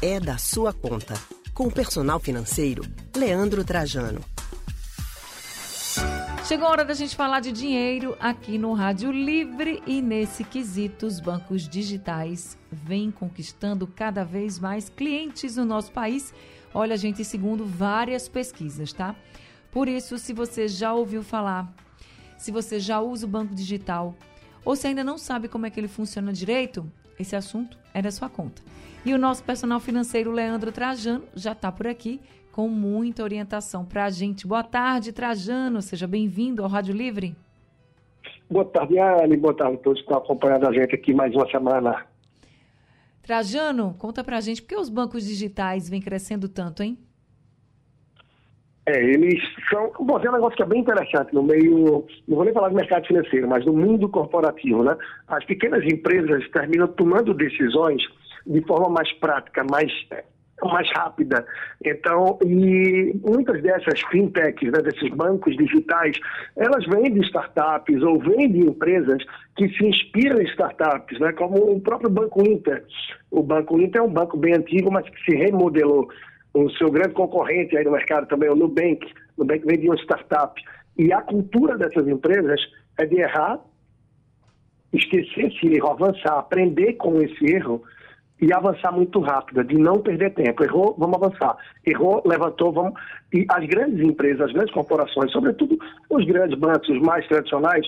é da sua conta. Com o personal financeiro, Leandro Trajano. Chegou a hora da gente falar de dinheiro aqui no Rádio Livre e nesse quesito os bancos digitais vêm conquistando cada vez mais clientes no nosso país. Olha, gente, segundo várias pesquisas, tá? Por isso, se você já ouviu falar, se você já usa o banco digital ou se ainda não sabe como é que ele funciona direito, esse assunto é da sua conta. E o nosso personal financeiro, Leandro Trajano, já está por aqui com muita orientação para a gente. Boa tarde, Trajano. Seja bem-vindo ao Rádio Livre. Boa tarde, Anne. Boa tarde a todos que estão acompanhando a gente aqui mais uma semana. Trajano, conta para a gente por que os bancos digitais vêm crescendo tanto, hein? É, eles são. Bom, tem um negócio que é bem interessante no meio. Não vou nem falar do mercado financeiro, mas no mundo corporativo, né? As pequenas empresas terminam tomando decisões de forma mais prática, mais mais rápida. Então, e muitas dessas fintechs, né, desses bancos digitais, elas vêm de startups ou vêm de empresas que se inspiram em startups, né, como o próprio Banco Inter. O Banco Inter é um banco bem antigo, mas que se remodelou o seu grande concorrente aí no mercado também é o Nubank. O Nubank vem de uma startup. E a cultura dessas empresas é de errar, esquecer esse erro, avançar, aprender com esse erro e avançar muito rápido, de não perder tempo. Errou, vamos avançar. Errou, levantou, vamos. E as grandes empresas, as grandes corporações, sobretudo os grandes bancos, os mais tradicionais,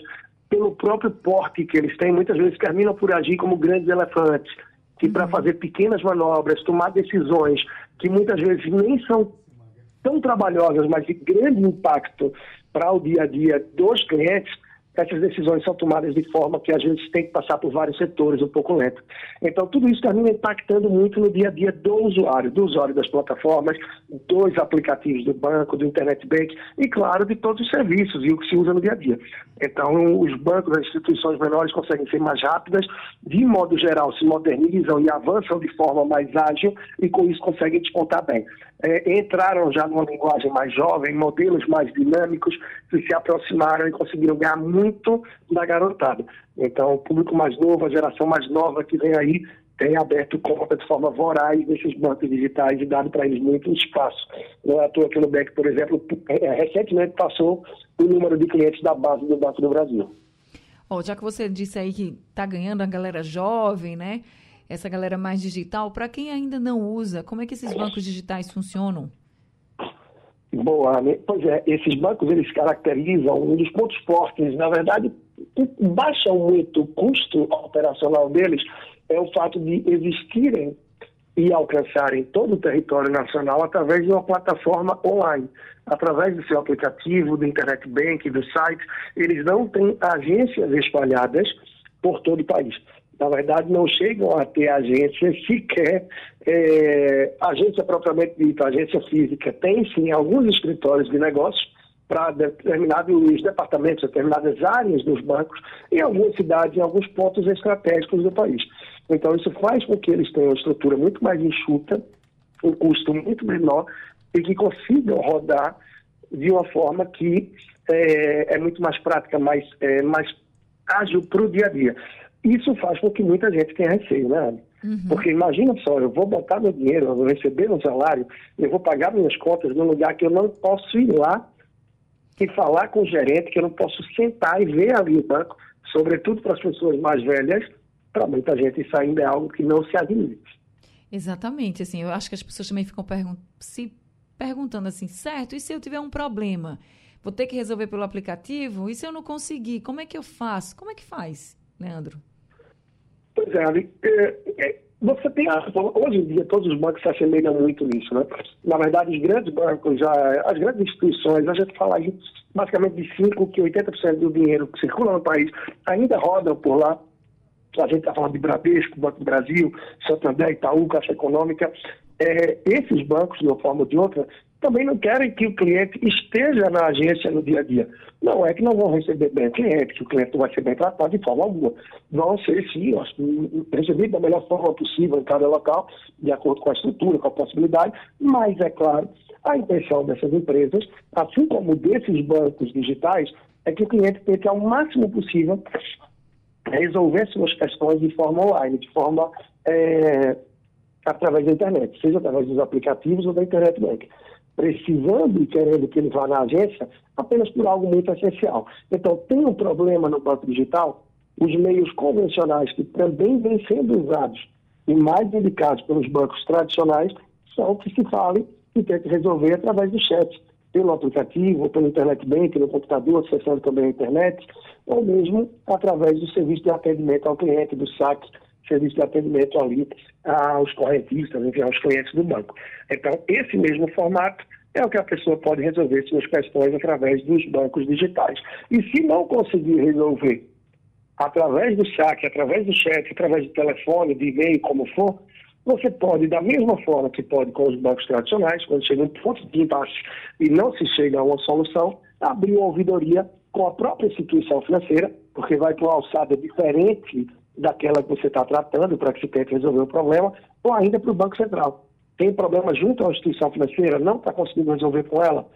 pelo próprio porte que eles têm, muitas vezes terminam por agir como grandes elefantes que para uhum. fazer pequenas manobras, tomar decisões que muitas vezes nem são tão trabalhosas, mas de grande impacto para o dia a dia dos clientes, essas decisões são tomadas de forma que às vezes tem que passar por vários setores um pouco lento. Então, tudo isso termina impactando muito no dia a dia do usuário, do usuário das plataformas, dos aplicativos do banco, do internet bank e, claro, de todos os serviços e o que se usa no dia a dia. Então, os bancos, as instituições menores conseguem ser mais rápidas, de modo geral, se modernizam e avançam de forma mais ágil e, com isso, conseguem descontar bem. É, entraram já numa linguagem mais jovem, modelos mais dinâmicos, que se aproximaram e conseguiram ganhar muito da garotada. Então, o público mais novo, a geração mais nova que vem aí, tem aberto conta de forma voraz nesses bancos digitais e dado para eles muito espaço. Não é à toa que o Nubank, por exemplo, é, recentemente passou o número de clientes da base do Banco do Brasil. Oh, já que você disse aí que está ganhando a galera jovem, né? Essa galera mais digital, para quem ainda não usa, como é que esses bancos digitais funcionam? Boa, né? pois é, esses bancos eles caracterizam um dos pontos fortes, na verdade, baixam muito o custo operacional deles é o fato de existirem e alcançarem todo o território nacional através de uma plataforma online, através do seu aplicativo, do internet bank, do site. Eles não têm agências espalhadas por todo o país. Na verdade, não chegam a ter agência sequer, é, agência propriamente dita, agência física. Tem sim alguns escritórios de negócios, para determinados departamentos, determinadas áreas dos bancos, em algumas cidades, em alguns pontos estratégicos do país. Então, isso faz com que eles tenham uma estrutura muito mais enxuta, um custo muito menor e que consigam rodar de uma forma que é, é muito mais prática, mais, é, mais ágil para o dia a dia. Isso faz com que muita gente tenha receio, né? Uhum. Porque imagina só, eu vou botar meu dinheiro, eu vou receber meu salário, eu vou pagar minhas contas num lugar que eu não posso ir lá e falar com o gerente, que eu não posso sentar e ver ali o banco, sobretudo para as pessoas mais velhas, para muita gente isso ainda é algo que não se admite. Exatamente, assim, eu acho que as pessoas também ficam pergun se perguntando assim, certo, e se eu tiver um problema? Vou ter que resolver pelo aplicativo? E se eu não conseguir, como é que eu faço? Como é que faz, Leandro? Pois é, é, é você tem hoje em dia todos os bancos se assemelham muito nisso, né? Na verdade, os grandes bancos, já, as grandes instituições, a gente fala aí basicamente de 5 que 80% do dinheiro que circula no país ainda rodam por lá. A gente está falando de Bradesco, Banco do Brasil, Santander, Itaú, Caixa Econômica. É, esses bancos, de uma forma ou de outra, também não querem que o cliente esteja na agência no dia a dia. Não é que não vão receber bem o cliente, que o cliente vai ser bem tratado de forma alguma. Vão ser, sim, recebidos da melhor forma possível em cada local, de acordo com a estrutura, com a possibilidade, mas, é claro, a intenção dessas empresas, assim como desses bancos digitais, é que o cliente tente ao máximo possível resolver suas questões de forma online, de forma é, através da internet, seja através dos aplicativos ou da internet bank. Precisando e querendo que ele vá na agência apenas por algo muito essencial. Então, tem um problema no banco digital, os meios convencionais que também vêm sendo usados e mais indicados pelos bancos tradicionais são que se fale e tente resolver através do chat, pelo aplicativo, pelo internet bank, no computador, acessando também a internet, ou mesmo através do serviço de atendimento ao cliente, do saque, serviço de atendimento ali aos correntistas, enfim, aos clientes do banco. Então, esse mesmo formato é o que a pessoa pode resolver suas questões através dos bancos digitais. E se não conseguir resolver através do saque, através do chat, através do telefone, de e-mail, como for, você pode, da mesma forma que pode com os bancos tradicionais, quando chega um ponto de impasse e não se chega a uma solução, abrir uma ouvidoria com a própria instituição financeira, porque vai para uma alçada diferente daquela que você está tratando para que se tente resolver o problema, ou ainda para o Banco Central. Tem problema junto à instituição financeira, não está conseguindo resolver com ela,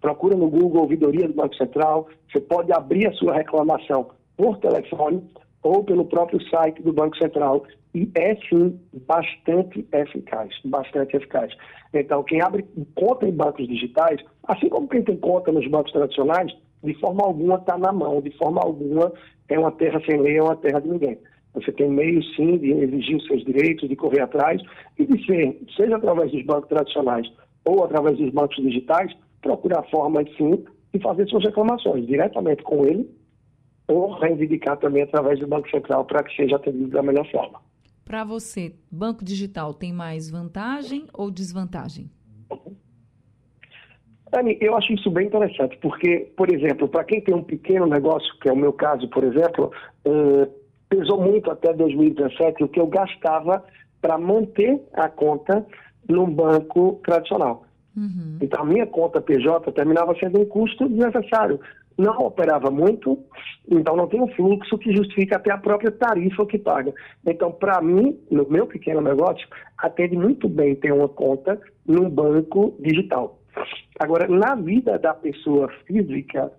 procura no Google ouvidoria do Banco Central, você pode abrir a sua reclamação por telefone ou pelo próprio site do Banco Central e é sim bastante eficaz, bastante eficaz. Então, quem abre conta em bancos digitais, assim como quem tem conta nos bancos tradicionais, de forma alguma está na mão, de forma alguma é uma terra sem lei, é uma terra de ninguém. Você tem meio sim de exigir os seus direitos, de correr atrás e de ser, seja através dos bancos tradicionais ou através dos bancos digitais, procurar formas sim de fazer suas reclamações diretamente com ele ou reivindicar também através do Banco Central para que seja atendido da melhor forma. Para você, banco digital tem mais vantagem ou desvantagem? Dani, eu acho isso bem interessante, porque, por exemplo, para quem tem um pequeno negócio, que é o meu caso, por exemplo, uh, pesou muito até 2017 o que eu gastava para manter a conta num banco tradicional. Uhum. Então, a minha conta PJ terminava sendo um custo desnecessário não operava muito, então não tem um fluxo que justifique até a própria tarifa que paga. Então, para mim, no meu pequeno negócio, atende muito bem ter uma conta num banco digital. Agora, na vida da pessoa física,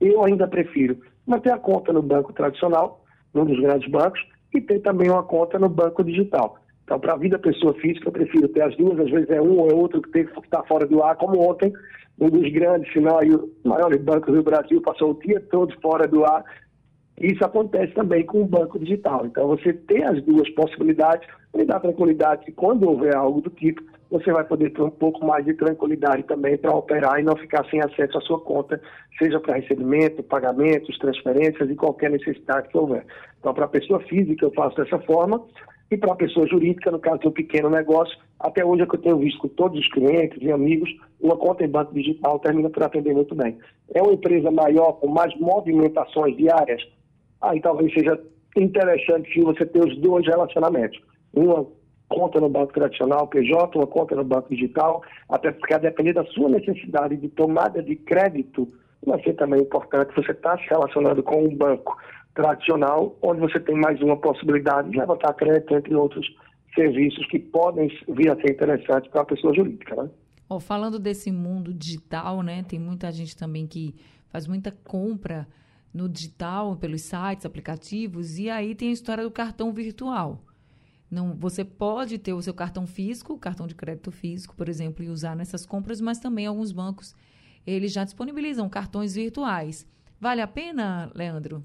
eu ainda prefiro manter a conta no banco tradicional, num dos grandes bancos, e ter também uma conta no banco digital. Então, para a vida pessoa física, eu prefiro ter as duas, às vezes é um ou é outro que tem que estar fora do ar, como ontem, um dos grandes, se não aí, os maiores bancos do Brasil passou o dia todo fora do ar. Isso acontece também com o banco digital. Então, você ter as duas possibilidades me dá tranquilidade que quando houver algo do tipo, você vai poder ter um pouco mais de tranquilidade também para operar e não ficar sem acesso à sua conta, seja para recebimento, pagamentos, transferências e qualquer necessidade que houver. Então, para a pessoa física, eu faço dessa forma. E para a pessoa jurídica, no caso um pequeno negócio, até hoje é que eu tenho visto com todos os clientes e amigos, uma conta em banco digital termina por atender muito bem. É uma empresa maior, com mais movimentações diárias, aí talvez seja interessante você ter os dois relacionamentos. Uma conta no banco tradicional, PJ, uma conta no banco digital, até porque a depender da sua necessidade de tomada de crédito, vai ser também importante você estar tá se relacionando com um banco tradicional, onde você tem mais uma possibilidade de levantar crédito, entre outros serviços que podem vir a ser interessantes para a pessoa jurídica. Né? Oh, falando desse mundo digital, né, tem muita gente também que faz muita compra no digital, pelos sites, aplicativos, e aí tem a história do cartão virtual. Não, você pode ter o seu cartão físico, cartão de crédito físico, por exemplo, e usar nessas compras, mas também alguns bancos eles já disponibilizam cartões virtuais. Vale a pena, Leandro?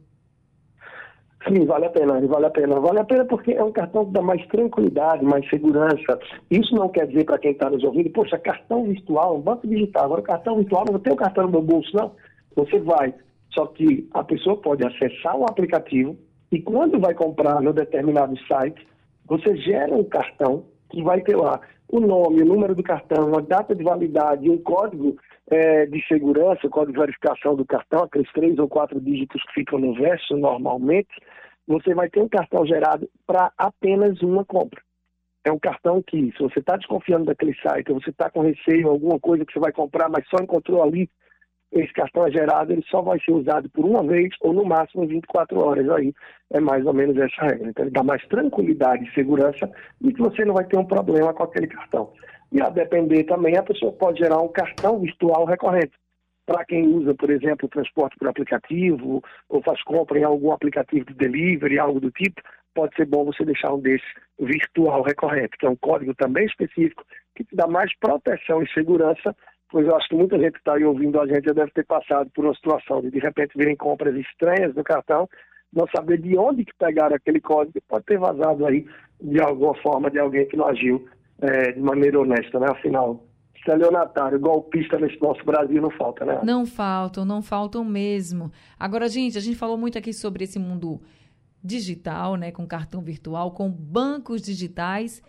Sim, vale a pena, vale a pena. Vale a pena porque é um cartão que dá mais tranquilidade, mais segurança. Isso não quer dizer para quem está nos ouvindo, poxa, cartão virtual, banco digital, agora cartão virtual, não tem o cartão no meu bolso, não. Você vai. Só que a pessoa pode acessar o aplicativo e quando vai comprar no determinado site, você gera um cartão que vai ter lá o nome, o número do cartão, a data de validade, um código é, de segurança, código de verificação do cartão, aqueles três ou quatro dígitos que ficam no verso normalmente, você vai ter um cartão gerado para apenas uma compra. É um cartão que, se você está desconfiando daquele site, ou você está com receio, alguma coisa que você vai comprar, mas só encontrou ali, esse cartão é gerado, ele só vai ser usado por uma vez ou no máximo 24 horas. Aí é mais ou menos essa regra. Então, ele dá mais tranquilidade e segurança de que você não vai ter um problema com aquele cartão. E a depender também, a pessoa pode gerar um cartão virtual recorrente. Para quem usa, por exemplo, transporte por aplicativo, ou faz compra em algum aplicativo de delivery, algo do tipo, pode ser bom você deixar um desse virtual recorrente, que é um código também específico, que te dá mais proteção e segurança, pois eu acho que muita gente que está aí ouvindo a gente já deve ter passado por uma situação de de repente virem compras estranhas no cartão, não saber de onde que pegaram aquele código, pode ter vazado aí de alguma forma de alguém que não agiu é, de maneira honesta, né? Afinal, estelionatário, golpista nesse nosso Brasil não falta, né? Não faltam, não faltam mesmo. Agora, gente, a gente falou muito aqui sobre esse mundo digital, né, com cartão virtual, com bancos digitais.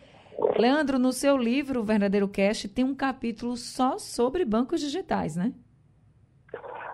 Leandro, no seu livro, O Verdadeiro Cash, tem um capítulo só sobre bancos digitais, né?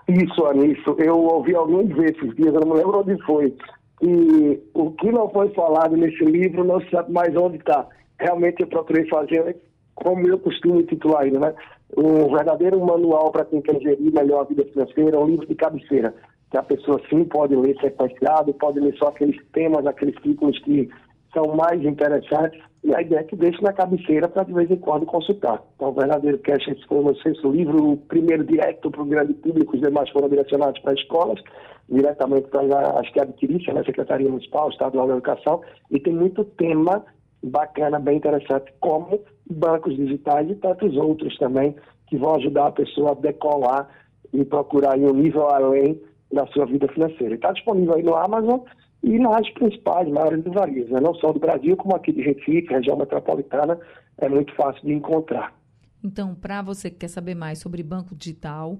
Isso, Anísio. Eu ouvi alguns desses dias, eu não me lembro onde foi. E o que não foi falado nesse livro, não se sabe mais onde está. Realmente eu procurei fazer como eu costumo titular ele, né? Um verdadeiro manual para quem quer gerir melhor a vida financeira, um livro de cabeceira, que a pessoa sim pode ler sequenciado, pode ler só aqueles temas, aqueles títulos que são mais interessantes, e a ideia é que deixe na cabeceira para de vez em quando consultar. Então, o verdadeiro cash foi o livro, o primeiro direto para o grande público, os demais foram direcionados para escolas, diretamente para as que adquirissem, na Secretaria Municipal, Estadual da Educação, e tem muito tema bacana, bem interessante, como bancos digitais e tantos outros também, que vão ajudar a pessoa a decolar e procurar um nível além da sua vida financeira. Está disponível aí no Amazon e nas principais maiores livrarias, né? não só do Brasil, como aqui de Recife, região metropolitana, é muito fácil de encontrar. Então, para você que quer saber mais sobre banco digital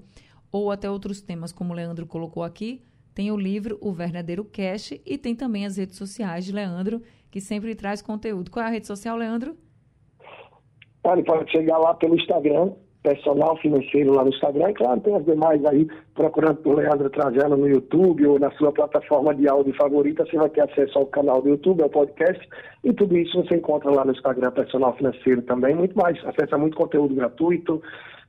ou até outros temas, como o Leandro colocou aqui, tem o livro O Verdadeiro Cash e tem também as redes sociais de Leandro, que sempre traz conteúdo. Qual é a rede social, Leandro? Pode, pode chegar lá pelo Instagram, personal financeiro lá no Instagram. E claro, tem as demais aí, procurando por Leandro Trajano no YouTube ou na sua plataforma de áudio favorita, você vai ter acesso ao canal do YouTube, ao podcast. E tudo isso você encontra lá no Instagram Personal Financeiro também. Muito mais, acessa muito conteúdo gratuito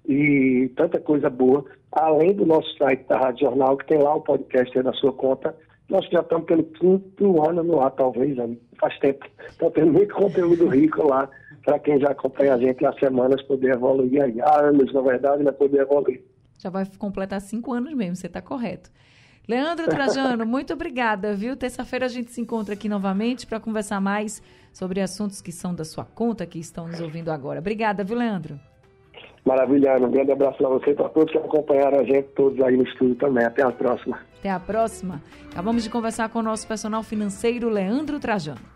e tanta coisa boa. Além do nosso site da Rádio Jornal, que tem lá o podcast da sua conta. Nós já estamos pelo quinto ano no ar, talvez, faz tempo. Então tem muito conteúdo rico lá para quem já acompanha a gente há semanas poder evoluir aí. Há anos, na verdade, né, poder evoluir. Já vai completar cinco anos mesmo, você está correto. Leandro Trajano, muito obrigada, viu? Terça-feira a gente se encontra aqui novamente para conversar mais sobre assuntos que são da sua conta, que estão nos ouvindo agora. Obrigada, viu, Leandro? Maravilha, um grande abraço para você e para todos que acompanharam a gente, todos aí no estúdio também. Até a próxima. Até a próxima. Acabamos de conversar com o nosso personal financeiro, Leandro Trajano.